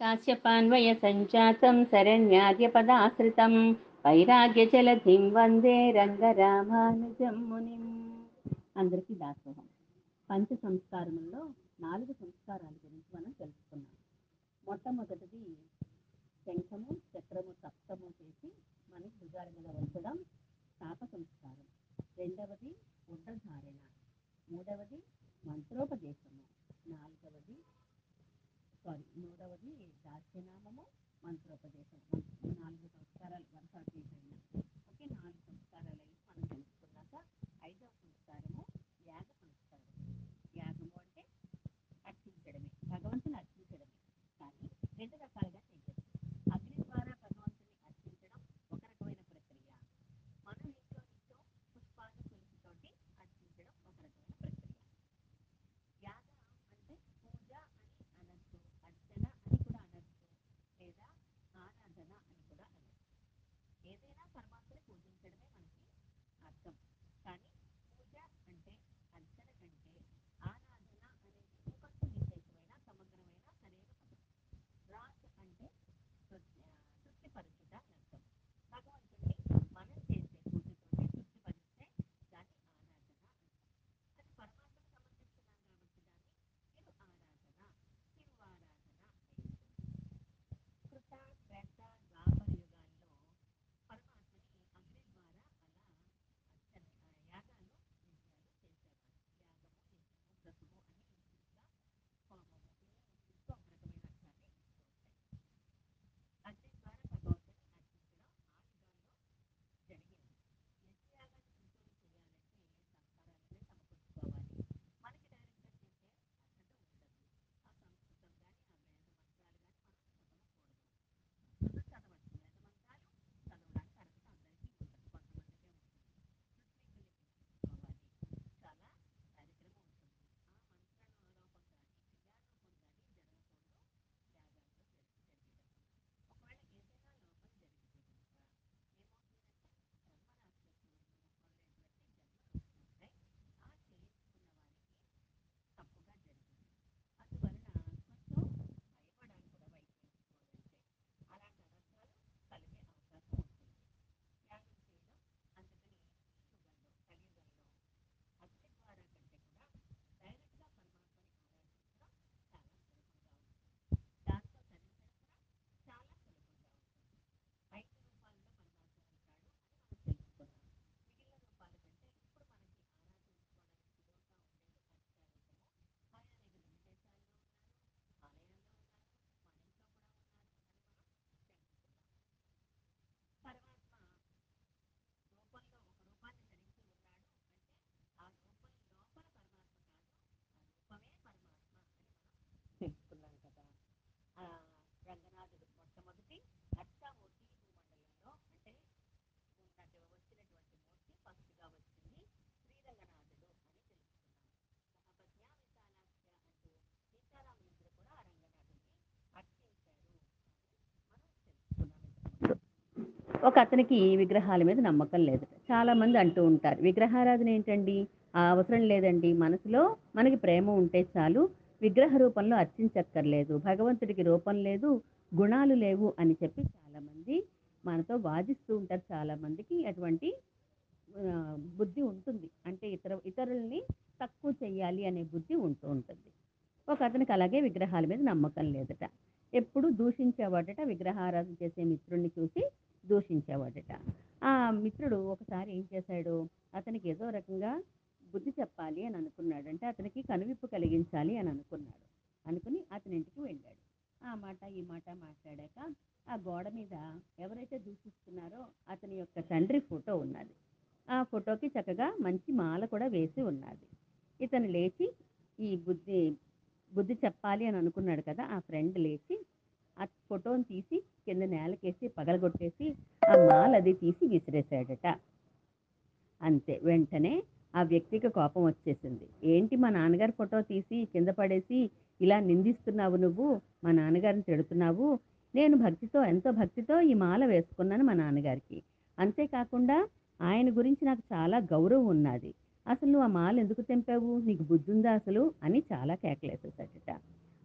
काश्यपान्वयसञ्जातं शरण्याद्यपदाश्रितं వైరాగ్యజలధిం వందే రంగరామానుజం మునిం అందరికీ దాసోహం పంచ సంస్కారముల్లో నాలుగు సంస్కారాల గురించి మనం తెలుసుకున్నాం మొట్టమొదటిది శంఖము చక్రము సప్తము చేసి మనకి భుజాల మీద ఉంచడం తాప సంస్కారం రెండవది ఉడ్డధారణ మూడవది మంత్రోపదేశము నాలుగవది సారీ మూడవది దాస్యనామము మంత్రోపదేశం నాలుగు సంస్కారాలు వరుస ఒక అతనికి విగ్రహాల మీద నమ్మకం లేదు. చాలా మంది అంటూ ఉంటారు విగ్రహారాధన ఏంటండి? ఆ అవసరం లేదండి. మనసులో మనకి ప్రేమ ఉంటే చాలు. విగ్రహ రూపంలో అర్చించక్కర్లేదు. భగవంతుడికి రూపం లేదు గుణాలు లేవు అని చెప్పి చాలామంది మనతో వాదిస్తూ ఉంటారు. చాలామందికి అటువంటి బుద్ధి ఉంటుంది. అంటే ఇతర ఇతరుల్ని తక్కువ చేయాలి అనే బుద్ధి ఉంటూ ఉంటుంది. ఒక అతనికి అలాగే విగ్రహాల మీద నమ్మకం లేదట. ఎప్పుడు దూషించేవాడట విగ్రహారాధన చేసే మిత్రుడిని చూసి దూషించేవాడట. ఆ మిత్రుడు ఒకసారి ఏం చేశాడు అతనికి ఏదో రకంగా బుద్ధి చెప్పాలి అని అనుకున్నాడు. అంటే అతనికి కనువిప్పు కలిగించాలి అని అనుకున్నాడు. అనుకుని అతని ఇంటికి వెళ్ళాడు. ఆ మాట ఈ మాట మాట్లాడాక ఆ గోడ మీద ఎవరైతే దూషిస్తున్నారో అతని యొక్క తండ్రి ఫోటో ఉన్నది. ఆ ఫోటోకి చక్కగా మంచి మాల కూడా వేసి ఉన్నది. ఇతను లేచి ఈ బుద్ధి బుద్ధి చెప్పాలి అని అనుకున్నాడు కదా ఆ ఫ్రెండ్ లేచి ఆ ఫోటోని తీసి కింద నేలకేసి పగలగొట్టేసి ఆ మాల అది తీసి విసిరేశాడట. అంతే. వెంటనే ఆ వ్యక్తికి కోపం వచ్చేసింది. ఏంటి మా నాన్నగారి ఫోటో తీసి కింద పడేసి ఇలా నిందిస్తున్నావు నువ్వు? మా నాన్నగారిని తిడుతున్నావు? నేను భక్తితో ఎంతో భక్తితో ఈ మాల వేసుకున్నాను మా నాన్నగారికి. అంతేకాకుండా ఆయన గురించి నాకు చాలా గౌరవం ఉన్నది. అసలు నువ్వు ఆ మాల ఎందుకు తెంపావు? నీకు బుద్ధి ఉందా అసలు? అని చాలా కేకలేసేసాడట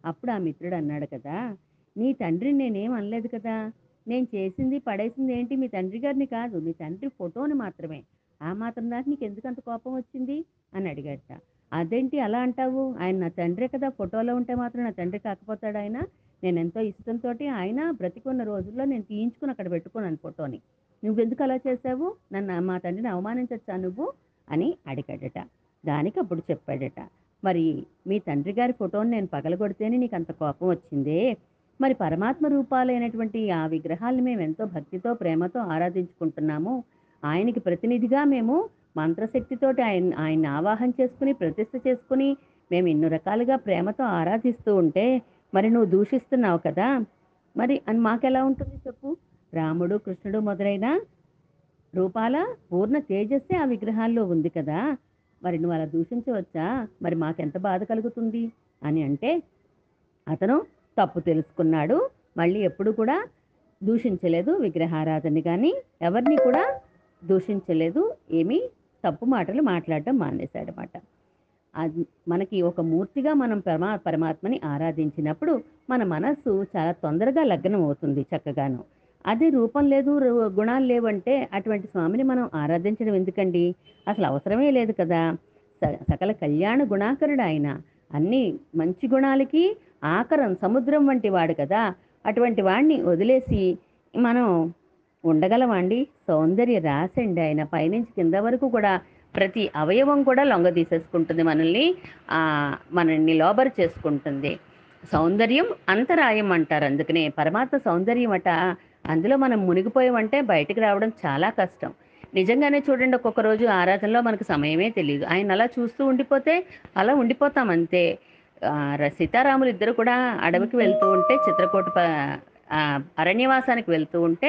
అప్పుడు ఆ మిత్రుడు అన్నాడు కదా నీ తండ్రిని నేనేం అనలేదు కదా? నేను చేసింది పడేసింది ఏంటి? మీ తండ్రి గారిని కాదు మీ తండ్రి ఫోటోని మాత్రమే. ఆ మాత్రం దాకా నీకు ఎందుకు అంత కోపం వచ్చింది? అని అడిగాట అదేంటి అలా అంటావు? ఆయన నా తండ్రే కదా ఫోటోలో ఉంటే మాత్రం నా తండ్రి కాకపోతాడు ఆయన. నేను ఎంతో ఇష్టంతో ఆయన బ్రతికున్న రోజుల్లో నేను తీయించుకుని అక్కడ పెట్టుకున్నాను ఫోటోని. నువ్వెందుకు అలా చేసావు నన్ను మా తండ్రిని అవమానించచ్చా నువ్వు? అని అడిగాడట. దానికి అప్పుడు చెప్పాడట. మరి మీ తండ్రి గారి ఫోటోని నేను పగలగొడితేనే నీకు అంత కోపం వచ్చిందే? మరి పరమాత్మ రూపాలైనటువంటి ఆ విగ్రహాలను మేము ఎంతో భక్తితో ప్రేమతో ఆరాధించుకుంటున్నాము. ఆయనకి ప్రతినిధిగా మేము మంత్రశక్తితోటి ఆయన ఆయన్ని ఆవాహన చేసుకుని ప్రతిష్ట చేసుకుని మేము ఎన్నో రకాలుగా ప్రేమతో ఆరాధిస్తూ ఉంటే మరి నువ్వు దూషిస్తున్నావు కదా. మరి అని మాకెలా ఉంటుంది చెప్పు? రాముడు కృష్ణుడు మొదలైన రూపాల పూర్ణ తేజస్సే ఆ విగ్రహాల్లో ఉంది కదా. మరి నువ్వు అలా దూషించవచ్చా? మరి మాకెంత బాధ కలుగుతుంది? అని అంటే అతను తప్పు తెలుసుకున్నాడు. మళ్ళీ ఎప్పుడు కూడా దూషించలేదు విగ్రహారాధని కానీ ఎవరిని కూడా దూషించలేదు. ఏమీ తప్పు మాటలు మాట్లాడటం మానేశాడనమాట అది మనకి ఒక మూర్తిగా మనం పరమా పరమాత్మని ఆరాధించినప్పుడు మన మనస్సు చాలా తొందరగా లగ్నం అవుతుంది చక్కగాను. అదే రూపం లేదు రు- గుణాలు లేవంటే అటువంటి స్వామిని మనం ఆరాధించడం ఎందుకండి? అసలు అవసరమే లేదు కదా. స- సకల కళ్యాణ గుణాకరుడు ఆయన. అన్ని మంచి గుణాలకి ఆకరం సముద్రం వంటి వాడు కదా అటువంటి వాడిని వదిలేసి మనం ఉండగలమండి సౌందర్య రాసండి ఆయన పైనుంచి కింద వరకు కూడా ప్రతి అవయవం కూడా లొంగ తీసేసుకుంటుంది మనల్ని మనల్ని లోబర్ చేసుకుంటుంది. సౌందర్యం అంతరాయం అంటారు. అందుకనే పరమాత్మ సౌందర్యం అట అందులో మనం మునిగిపోయామంటే బయటికి రావడం చాలా కష్టం. నిజంగానే చూడండి ఒక్కొక్క రోజు ఆరాధనలో మనకు సమయమే తెలియదు ఆయన అలా చూస్తూ ఉండిపోతే అలా ఉండిపోతాం అంతే. సీతారాములు ఇద్దరు కూడా అడవికి వెళ్తూ ఉంటే చిత్రకూట అరణ్యవాసానికి వెళ్తూ ఉంటే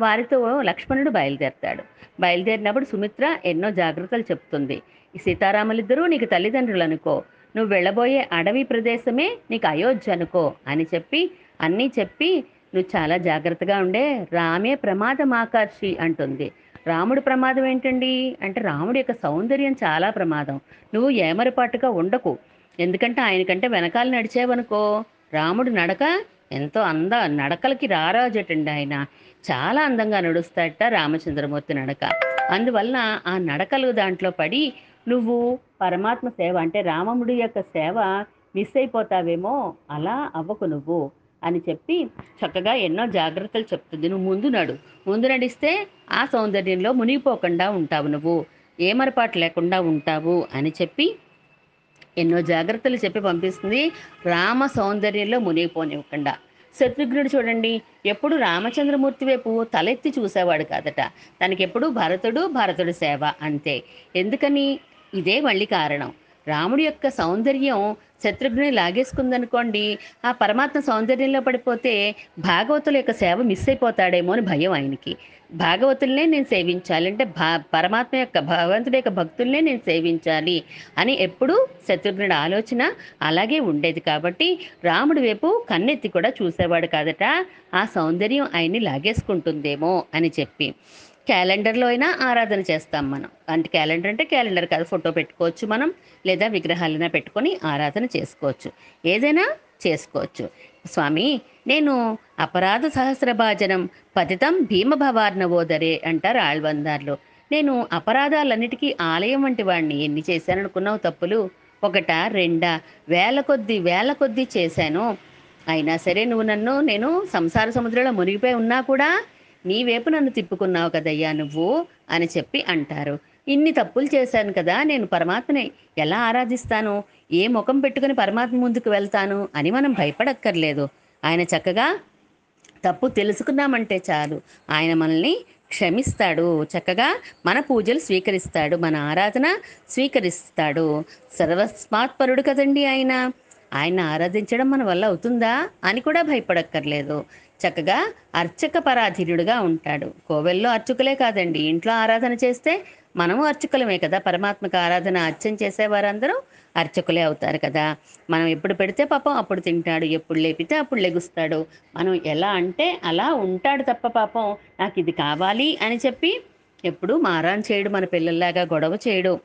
వారితో లక్ష్మణుడు బయలుదేరతాడు. బయలుదేరినప్పుడు సుమిత్ర ఎన్నో జాగ్రత్తలు చెప్తుంది. సీతారాములిద్దరూ నీకు తల్లిదండ్రులు అనుకో నువ్వు వెళ్ళబోయే అడవి ప్రదేశమే నీకు అయోధ్య అనుకో అని చెప్పి అన్నీ చెప్పి నువ్వు చాలా జాగ్రత్తగా ఉండే రామే ప్రమాదమాకర్షి అంటుంది. రాముడు ప్రమాదం ఏంటండి? అంటే రాముడి యొక్క సౌందర్యం చాలా ప్రమాదం. నువ్వు ఏమరపాటుగా ఉండకు. ఎందుకంటే ఆయనకంటే వెనకాల నడిచేవనుకో రాముడు నడక ఎంతో అంద నడకలకి రారాజటండి ఆయన. చాలా అందంగా నడుస్తాట రామచంద్రమూర్తి నడక. అందువలన ఆ నడకలు దాంట్లో పడి నువ్వు పరమాత్మ సేవ అంటే రామముడి యొక్క సేవ మిస్ అయిపోతావేమో అలా అవ్వకు నువ్వు అని చెప్పి చక్కగా ఎన్నో జాగ్రత్తలు చెప్తుంది. నువ్వు ముందు నడు. ముందు నడిస్తే ఆ సౌందర్యంలో మునిగిపోకుండా ఉంటావు నువ్వు. ఏమరపాటు లేకుండా ఉంటావు అని చెప్పి ఎన్నో జాగ్రత్తలు చెప్పి పంపిస్తుంది. రామ సౌందర్యంలో మునిగిపోనివ్వకుండా. శత్రుఘ్నుడు చూడండి ఎప్పుడు రామచంద్రమూర్తి వైపు తలెత్తి చూసేవాడు కాదట. తనకెప్పుడు భరతుడు భరతుడు సేవ అంతే. ఎందుకని? ఇదే మళ్ళీ కారణం. రాముడి యొక్క సౌందర్యం శత్రుఘ్నుని లాగేసుకుందనుకోండి ఆ పరమాత్మ సౌందర్యంలో పడిపోతే భాగవతుల యొక్క సేవ మిస్ అయిపోతాడేమో అని భయం ఆయనకి. భాగవతుల్నే నేను సేవించాలి అంటే భా పరమాత్మ యొక్క భగవంతుడి యొక్క భక్తుల్నే నేను సేవించాలి అని ఎప్పుడూ శత్రుఘ్నుడి ఆలోచన అలాగే ఉండేది కాబట్టి రాముడి వైపు కన్నెత్తి కూడా చూసేవాడు కాదట ఆ సౌందర్యం ఆయన్ని లాగేసుకుంటుందేమో అని చెప్పి. క్యాలెండర్లో అయినా ఆరాధన చేస్తాం మనం. అంటే క్యాలెండర్ అంటే క్యాలెండర్ కాదు ఫోటో పెట్టుకోవచ్చు మనం లేదా విగ్రహాలైనా పెట్టుకొని ఆరాధన చేసుకోవచ్చు. ఏదైనా చేసుకోవచ్చు. స్వామి నేను అపరాధ సహస్రభాజనం పతితం భీమభవార్ణవోదరే అంటారు ఆళ్వందార్లు. నేను అపరాధాలన్నిటికీ ఆలయం వంటి వాడిని ఎన్ని చేశాననుకున్నావు తప్పులు? ఒకట రెండా వేల కొద్ది వేల కొద్ది చేశాను. అయినా సరే నువ్వు నన్ను నేను సంసార సముద్రంలో మునిగిపోయి ఉన్నా కూడా నీ వేపు నన్ను తిప్పుకున్నావు కదయ్యా నువ్వు అని చెప్పి అంటారు. ఇన్ని తప్పులు చేశాను కదా నేను పరమాత్మని ఎలా ఆరాధిస్తాను? ఏ ముఖం పెట్టుకుని పరమాత్మ ముందుకు వెళ్తాను అని మనం భయపడక్కర్లేదు. ఆయన చక్కగా తప్పు తెలుసుకున్నామంటే చాలు. ఆయన మనల్ని క్షమిస్తాడు. చక్కగా మన పూజలు స్వీకరిస్తాడు. మన ఆరాధన స్వీకరిస్తాడు. సర్వస్మాత్పరుడు కదండి ఆయన. ఆయన ఆరాధించడం మన వల్ల అవుతుందా అని కూడా భయపడక్కర్లేదు. చక్కగా అర్చక పరాధీనుడుగా ఉంటాడు. కోవెల్లో అర్చకులే కాదండి. ఇంట్లో ఆరాధన చేస్తే మనము అర్చకులమే కదా. పరమాత్మక ఆరాధన అర్చన చేసేవారందరూ అర్చకులే అవుతారు కదా. మనం ఎప్పుడు పెడితే పాపం అప్పుడు తింటాడు. ఎప్పుడు లేపితే అప్పుడు లెగుస్తాడు. మనం ఎలా అంటే అలా ఉంటాడు తప్ప పాపం. నాకు ఇది కావాలి అని చెప్పి ఎప్పుడు మారాన్ చేయడు. మన పిల్లల్లాగా గొడవ చేయడు.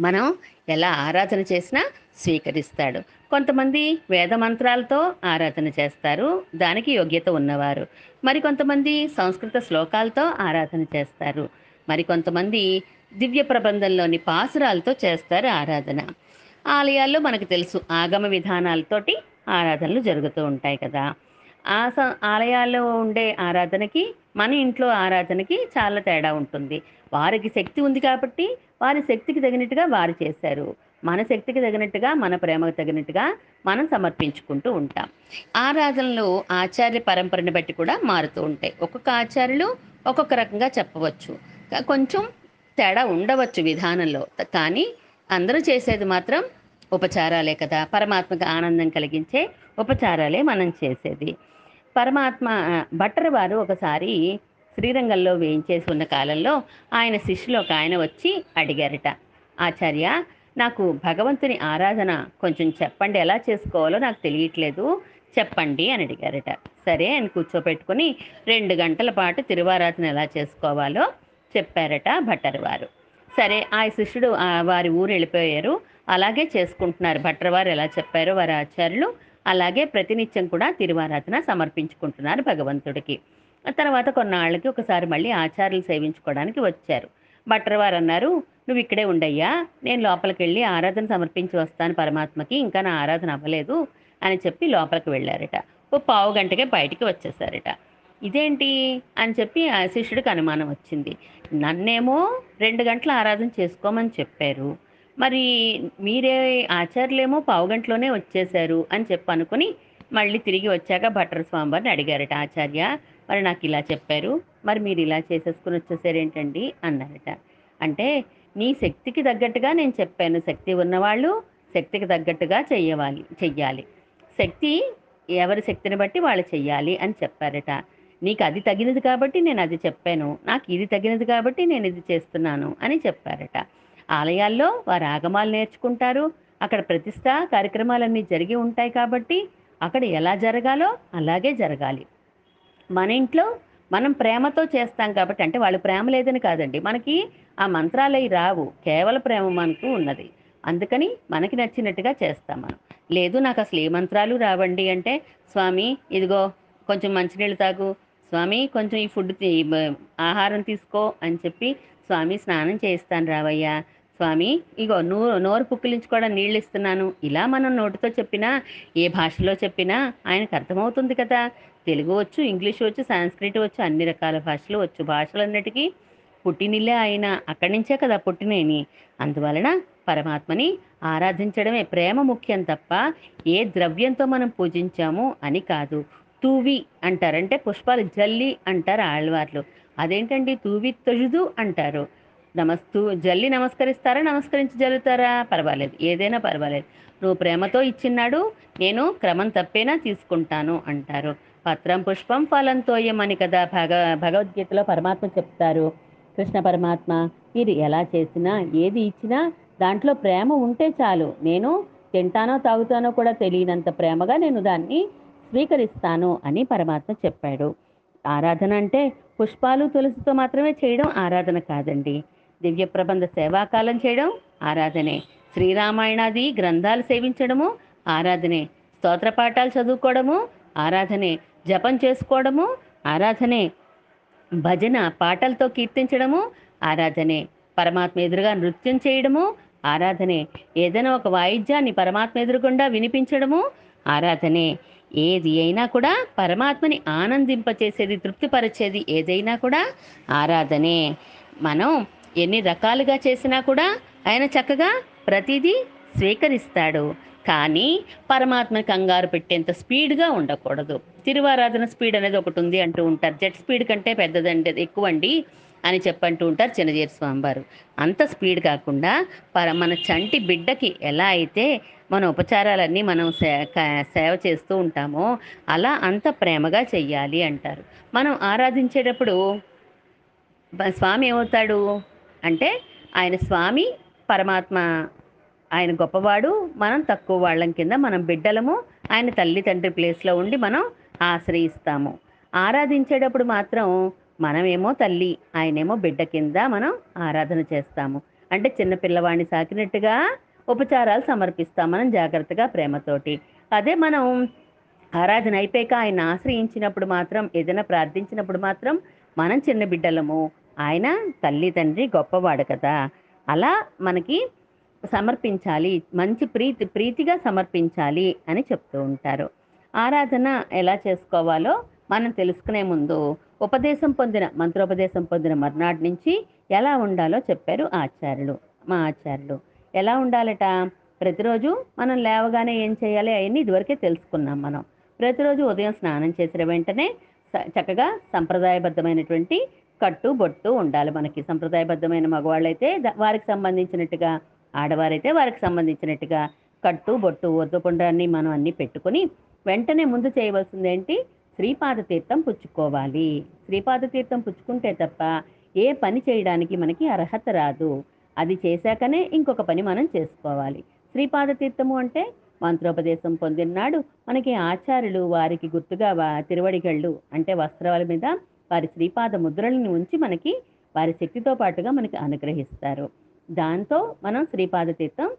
మనం ఎలా ఆరాధన చేసినా స్వీకరిస్తాడు. కొంతమంది వేద మంత్రాలతో ఆరాధన చేస్తారు దానికి యోగ్యత ఉన్నవారు. మరి కొంతమంది సంస్కృత శ్లోకాలతో ఆరాధన చేస్తారు. మరి కొంతమంది దివ్య ప్రబంధంలోని పాసురాలతో చేస్తారు ఆరాధన. ఆలయాల్లో మనకు తెలుసు ఆగమ విధానాలతోటి ఆరాధనలు జరుగుతూ ఉంటాయి కదా. ఆ స ఆలయాల్లో ఉండే ఆరాధనకి మన ఇంట్లో ఆరాధనకి చాలా తేడా ఉంటుంది. వారికి శక్తి ఉంది కాబట్టి వారి శక్తికి తగినట్టుగా వారు చేశారు. మన శక్తికి తగినట్టుగా మన ప్రేమకు తగినట్టుగా మనం సమర్పించుకుంటూ ఉంటాం. ఆ ఆరాధనలు ఆచార్య పరంపరని బట్టి కూడా మారుతూ ఉంటాయి. ఒక్కొక్క ఆచార్యులు ఒక్కొక్క రకంగా చెప్పవచ్చు. కొంచెం తేడా ఉండవచ్చు విధానంలో. కానీ అందరూ చేసేది మాత్రం ఉపచారాలే కదా. పరమాత్మకు ఆనందం కలిగించే ఉపచారాలే మనం చేసేది. పరమాత్మ ఆ, భట్టర్ వారు ఒకసారి శ్రీరంగంలో వేయించేసి ఉన్న కాలంలో ఆయన శిష్యులు ఒక ఆయన వచ్చి అడిగారట ఆచార్య నాకు భగవంతుని ఆరాధన కొంచెం చెప్పండి ఎలా చేసుకోవాలో నాకు తెలియట్లేదు. చెప్పండి అని అడిగారట. సరే అని కూర్చోపెట్టుకుని రెండు గంటల పాటు తిరువారాధన ఎలా చేసుకోవాలో చెప్పారట భట్టర్ వారు. సరే ఆ శిష్యుడు వారి ఊరు వెళ్ళిపోయారు. అలాగే చేసుకుంటున్నారు. భట్టర్ వారు ఎలా చెప్పారో వారి ఆచార్యులు అలాగే ప్రతినిత్యం కూడా తిరువారాధన సమర్పించుకుంటున్నారు భగవంతుడికి. తర్వాత కొన్నాళ్ళకి ఒకసారి మళ్ళీ ఆచార్యులు సేవించుకోవడానికి వచ్చారు. బట్టర్వారు అన్నారు నువ్వు ఇక్కడే ఉండయ్యా నేను లోపలికి వెళ్ళి ఆరాధన సమర్పించి వస్తాను పరమాత్మకి ఇంకా నా ఆరాధన అవ్వలేదు అని చెప్పి లోపలికి వెళ్ళారట. ఓ పావు గంటకే బయటికి వచ్చేసారట. ఇదేంటి? అని చెప్పి ఆ శిష్యుడికి అనుమానం వచ్చింది. నన్నేమో రెండు గంటల ఆరాధన చేసుకోమని చెప్పారు. మరి మీరే ఆచార్యులేమో పావు గంటలోనే వచ్చేశారు అని చెప్పి అనుకుని మళ్ళీ తిరిగి వచ్చాక భట్టర్ స్వామివారిని అడిగారట ఆచార్య మరి నాకు ఇలా చెప్పారు మరి మీరు ఇలా చేసేసుకుని వచ్చేసారేంటండి? అన్నారట. అంటే నీ శక్తికి తగ్గట్టుగా నేను చెప్పాను. శక్తి ఉన్నవాళ్ళు శక్తికి తగ్గట్టుగా చెయ్యవాలి చెయ్యాలి. శక్తి ఎవరి శక్తిని బట్టి వాళ్ళు చెయ్యాలి అని చెప్పారట. నీకు అది తగినది కాబట్టి నేను అది చెప్పాను. నాకు ఇది తగినది కాబట్టి నేను ఇది చేస్తున్నాను అని చెప్పారట. ఆలయాల్లో వారు ఆగమాలు నేర్చుకుంటారు. అక్కడ ప్రతిష్ట కార్యక్రమాలన్నీ జరిగి ఉంటాయి కాబట్టి అక్కడ ఎలా జరగాలో అలాగే జరగాలి. మన ఇంట్లో మనం ప్రేమతో చేస్తాం కాబట్టి అంటే వాళ్ళు ప్రేమ లేదని కాదండి. మనకి ఆ మంత్రాలు అవి రావు. కేవల ప్రేమ మనకు ఉన్నది. అందుకని మనకి నచ్చినట్టుగా చేస్తాం మనం. లేదు నాకు అసలు ఏ మంత్రాలు రావండి అంటే స్వామి ఇదిగో కొంచెం మంచినీళ్ళు తాగు. స్వామి కొంచెం ఈ ఫుడ్ తీ- ఆహారం తీసుకో అని చెప్పి స్వామి స్నానం చేయిస్తాను రావయ్యా. స్వామి ఇగో నోరు నోరు పుక్కిలించుకోవడం నీళ్ళు ఇస్తున్నాను ఇలా మనం నోటితో చెప్పినా ఏ భాషలో చెప్పినా ఆయనకు అర్థమవుతుంది కదా. తెలుగు వచ్చు ఇంగ్లీష్ వచ్చు సాంస్క్రిట్ వచ్చు అన్ని రకాల భాషలు వచ్చు. భాషలన్నిటికీ పుట్టినిల్లే ఆయన. అక్కడి నుంచే కదా పుట్టినేని అందువలన పరమాత్మని ఆరాధించడమే ప్రేమ ముఖ్యం తప్ప ఏ ద్రవ్యంతో మనం పూజించాము అని కాదు. తూవి అంటారంటే పుష్పాలు జల్లి అంటారు ఆళ్వార్లు. అదేంటండి? తూవి తొజుదు అంటారు. నమస్తూ. జల్లి నమస్కరిస్తారా నమస్కరించి జల్లుతారా? పర్వాలేదు. ఏదైనా పర్వాలేదు. నువ్వు ప్రేమతో ఇచ్చిన్నాడు నేను క్రమం తప్పేనా తీసుకుంటాను అంటారు. పత్రం పుష్పం ఫలం తోయమని కదా భగ భగవద్గీతలో పరమాత్మ చెప్తారు. కృష్ణ పరమాత్మ మీరు ఎలా చేసినా ఏది ఇచ్చినా దాంట్లో ప్రేమ ఉంటే చాలు. నేను తింటానో తాగుతానో కూడా తెలియనంత ప్రేమగా నేను దాన్ని స్వీకరిస్తాను అని పరమాత్మ చెప్పాడు. ఆరాధన అంటే పుష్పాలు తులసితో మాత్రమే చేయడం ఆరాధన కాదండి. దివ్య ప్రబంధ సేవాకాలం చేయడం ఆరాధనే. శ్రీరామాయణాది గ్రంథాలు సేవించడము ఆరాధనే. స్తోత్ర పాఠాలు చదువుకోవడము ఆరాధనే. జపం చేసుకోవడము ఆరాధనే. భజన పాటలతో కీర్తించడము ఆరాధనే. పరమాత్మ ఎదురుగా నృత్యం చేయడము ఆరాధనే. ఏదైనా ఒక వాయిద్యాన్ని పరమాత్మ ఎదురుగుండా వినిపించడము ఆరాధనే. ఏది అయినా కూడా పరమాత్మని ఆనందింపచేసేది తృప్తిపరిచేది ఏదైనా కూడా ఆరాధనే. మనం ఎన్ని రకాలుగా చేసినా కూడా ఆయన చక్కగా ప్రతిదీ స్వీకరిస్తాడు. కానీ పరమాత్మ కంగారు పెట్టేంత స్పీడ్గా ఉండకూడదు. తిరువారాధన స్పీడ్ అనేది ఒకటి ఉంది అంటూ ఉంటారు. జెట్ స్పీడ్ కంటే పెద్దదండి ఎక్కువ అండి అని చెప్పంటూ ఉంటారు చిన్నజీర స్వామివారు. అంత స్పీడ్ కాకుండా పర మన చంటి బిడ్డకి ఎలా అయితే మన ఉపచారాలన్నీ మనం సే సేవ చేస్తూ ఉంటామో అలా అంత ప్రేమగా చెయ్యాలి అంటారు. మనం ఆరాధించేటప్పుడు స్వామి ఏమవుతాడు? అంటే ఆయన స్వామి పరమాత్మ ఆయన గొప్పవాడు మనం తక్కువ వాళ్ళం కింద మనం బిడ్డలము ఆయన తల్లి తండ్రి ప్లేస్లో ఉండి మనం ఆశ్రయిస్తాము. ఆరాధించేటప్పుడు మాత్రం మనమేమో తల్లి ఆయనేమో బిడ్డ కింద మనం ఆరాధన చేస్తాము. అంటే చిన్న పిల్లవాడిని సాకినట్టుగా ఉపచారాలు సమర్పిస్తాం మనం జాగ్రత్తగా ప్రేమతోటి. అదే మనం ఆరాధన అయిపోయాక ఆయన ఆశ్రయించినప్పుడు మాత్రం ఏదైనా ప్రార్థించినప్పుడు మాత్రం మనం చిన్న బిడ్డలము ఆయన తల్లి తండ్రి గొప్పవాడు కదా. అలా మనకి సమర్పించాలి మంచి ప్రీతి ప్రీతిగా సమర్పించాలి అని చెప్తూ ఉంటారు. ఆరాధన ఎలా చేసుకోవాలో మనం తెలుసుకునే ముందు ఉపదేశం పొందిన మంత్రోపదేశం పొందిన మర్నాటి నుంచి ఎలా ఉండాలో చెప్పారు ఆచార్యులు మా ఆచార్యులు. ఎలా ఉండాలట? ప్రతిరోజు మనం లేవగానే ఏం చేయాలి అవన్నీ ఇదివరకే తెలుసుకున్నాం మనం. ప్రతిరోజు ఉదయం స్నానం చేసిన వెంటనే చక్కగా సంప్రదాయబద్ధమైనటువంటి కట్టు బొట్టు ఉండాలి మనకి. సంప్రదాయబద్ధమైన మగవాళ్ళైతే వారికి సంబంధించినట్టుగా ఆడవారైతే వారికి సంబంధించినట్టుగా కట్టు బొట్టు వద్దపుండాన్ని మనం అన్నీ పెట్టుకొని వెంటనే ముందు చేయవలసింది ఏంటి? శ్రీపాద తీర్థం పుచ్చుకోవాలి. శ్రీపాద తీర్థం పుచ్చుకుంటే తప్ప ఏ పని చేయడానికి మనకి అర్హత రాదు. అది చేశాకనే ఇంకొక పని మనం చేసుకోవాలి. శ్రీపాద తీర్థము అంటే మంత్రోపదేశం పొందినాడు మనకి ఆచార్యులు వారికి గుర్తుగా తిరువడిగళ్ళు అంటే వస్త్రాల మీద వారి శ్రీపాద ముద్రలను ఉంచి మనకి వారి శక్తితో పాటుగా మనకి అనుగ్రహిస్తారు. దాంతో మనం శ్రీపాద తీర్థం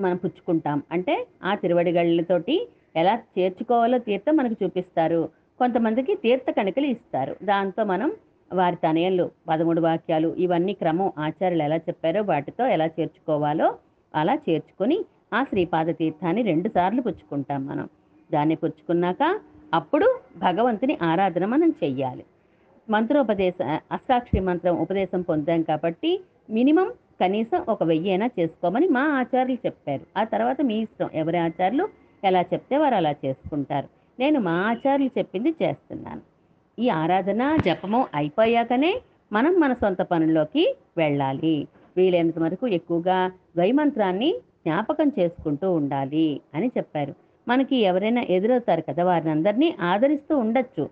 మనం పుచ్చుకుంటాం. అంటే ఆ తిరువడిగళ్ళతోటి ఎలా చేర్చుకోవాలో తీర్థం మనకు చూపిస్తారు. కొంతమందికి తీర్థ కణికలు ఇస్తారు. దాంతో మనం వారి తనయలు పదమూడు వాక్యాలు ఇవన్నీ క్రమం ఆచార్యులు ఎలా చెప్పారో వాటితో ఎలా చేర్చుకోవాలో అలా చేర్చుకొని ఆ శ్రీపాద తీర్థాన్ని రెండు సార్లు పుచ్చుకుంటాం మనం. దాన్ని పుచ్చుకున్నాక అప్పుడు భగవంతుని ఆరాధన మనం చెయ్యాలి. మంత్రోపదేశ అష్టాక్షరి మంత్రం ఉపదేశం పొందాం కాబట్టి మినిమం కనీసం ఒక వెయ్యి అయినా చేసుకోమని మా ఆచార్యులు చెప్పారు. ఆ తర్వాత మీ ఇష్టం ఎవరి ఆచార్యులు ఎలా చెప్తే వారు అలా చేసుకుంటారు. నేను మా ఆచార్యులు చెప్పింది చేస్తున్నాను. ఈ ఆరాధన జపము అయిపోయాకనే మనం మన సొంత పనుల్లోకి వెళ్ళాలి. వీలైనంత వరకు ఎక్కువగా ద్వైమంత్రాన్ని జ్ఞాపకం చేసుకుంటూ ఉండాలి అని చెప్పారు. మనకి ఎవరైనా ఎదురవుతారు కదా వారిని అందరినీ ఆదరిస్తూ ఉండొచ్చు.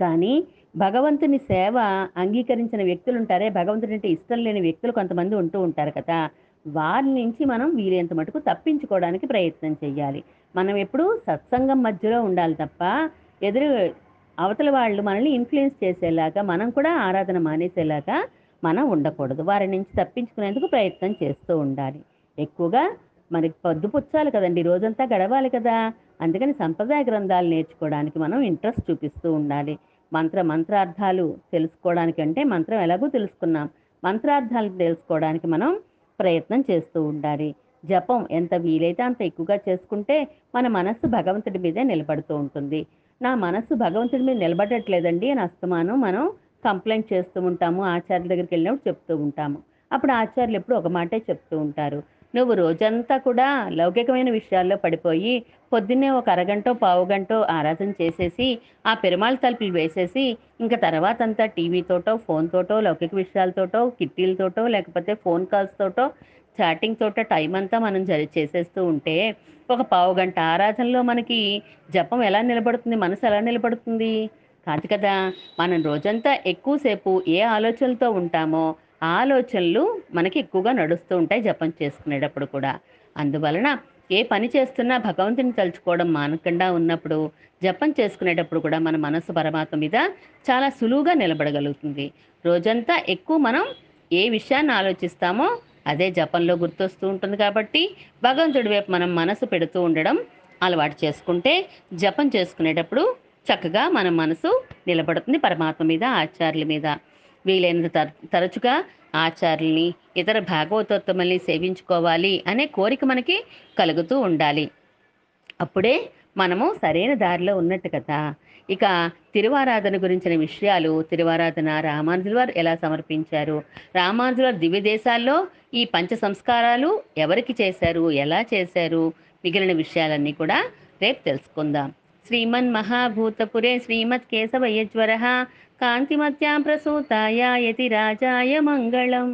కానీ భగవంతుని సేవ అంగీకరించిన వ్యక్తులు ఉంటారే భగవంతుడి అంటే ఇష్టం లేని వ్యక్తులు కొంతమంది ఉంటూ ఉంటారు కదా. వారి నుంచి మనం వీలైనంత మటుకు తప్పించుకోవడానికి ప్రయత్నం చేయాలి మనం ఎప్పుడూ సత్సంగం మధ్యలో ఉండాలి తప్ప ఎదురు అవతల వాళ్ళు మనల్ని ఇన్ఫ్లుయెన్స్ చేసేలాగా మనం కూడా ఆరాధన మానేసేలాగా మనం ఉండకూడదు. వారి నుంచి తప్పించుకునేందుకు ప్రయత్నం చేస్తూ ఉండాలి. ఎక్కువగా మనకి పొద్దుపుచ్చాలి కదండి రోజంతా గడవాలి కదా. అందుకని సంప్రదాయ గ్రంథాలు నేర్చుకోవడానికి మనం ఇంట్రెస్ట్ చూపిస్తూ ఉండాలి. మంత్ర మంత్రార్థాలు తెలుసుకోవడానికి అంటే మంత్రం ఎలాగో తెలుసుకున్నాం. మంత్రార్థాలు తెలుసుకోవడానికి మనం ప్రయత్నం చేస్తూ ఉండాలి. జపం ఎంత వీలైతే అంత ఎక్కువగా చేసుకుంటే మన మనస్సు భగవంతుడి మీదే నిలబడుతూ ఉంటుంది. నా మనస్సు భగవంతుడి మీద నిలబడట్లేదండి అని అస్తమానం మనం కంప్లైంట్ చేస్తూ ఉంటాము. ఆచార్యుల దగ్గరికి వెళ్ళినప్పుడు చెప్తూ ఉంటాము. అప్పుడు ఆచార్యులు ఎప్పుడు ఒక మాటే చెప్తూ ఉంటారు. నువ్వు రోజంతా కూడా లౌకికమైన విషయాల్లో పడిపోయి పొద్దున్నే ఒక అరగంటో పావుగంటో ఆరాధన చేసేసి ఆ పెరుమాళ్ తలుపులు వేసేసి ఇంకా తర్వాత అంతా టీవీతోటో ఫోన్తోటో లౌకిక విషయాలతోటో కిట్టీలతోటో లేకపోతే ఫోన్ కాల్స్ తోటో చాటింగ్ టైం అంతా మనం జరి చేసేస్తూ ఉంటే ఒక పావు గంట ఆరాధనలో మనకి జపం ఎలా నిలబడుతుంది మనసు ఎలా నిలబడుతుంది? కాదు కదా మనం రోజంతా ఎక్కువసేపు ఏ ఆలోచనలతో ఉంటామో ఆలోచనలు మనకి ఎక్కువగా నడుస్తూ ఉంటాయి జపం చేసుకునేటప్పుడు కూడా. అందువలన ఏ పని చేస్తున్నా భగవంతుని తలుచుకోవడం మానకుండా ఉన్నప్పుడు జపం చేసుకునేటప్పుడు కూడా మన మనసు పరమాత్మ మీద చాలా సులువుగా నిలబడగలుగుతుంది. రోజంతా ఎక్కువ మనం ఏ విషయాన్ని ఆలోచిస్తామో అదే జపంలో గుర్తొస్తూ ఉంటుంది కాబట్టి భగవంతుడి వైపు మనం మనసు పెడుతూ ఉండడం అలవాటు చేసుకుంటే జపం చేసుకునేటప్పుడు చక్కగా మన మనసు నిలబడుతుంది పరమాత్మ మీద ఆచార్యుల మీద. వీలైనంత తర- తరచుగా ఆచార్యుల్ని ఇతర భాగవతోత్తముల్ని సేవించుకోవాలి అనే కోరిక మనకి కలుగుతూ ఉండాలి. అప్పుడే మనము సరైన దారిలో ఉన్నట్టు కదా. ఇక తిరువారాధన గురించిన విషయాలు తిరువారాధన రామానుజుల వారు ఎలా సమర్పించారు? రామానుజుల వారు దివ్య దేశాల్లో ఈ పంచ సంస్కారాలు ఎవరికి చేశారు? ఎలా చేశారు? మిగిలిన విషయాలన్నీ కూడా రేపు తెలుసుకుందాం. శ్రీమన్ మహాభూతపురే శ్రీమత్ కేశవయ్యజ్వర కాంతిమత్యాం ప్రసూతాయ యతి రాజాయ మంగళం.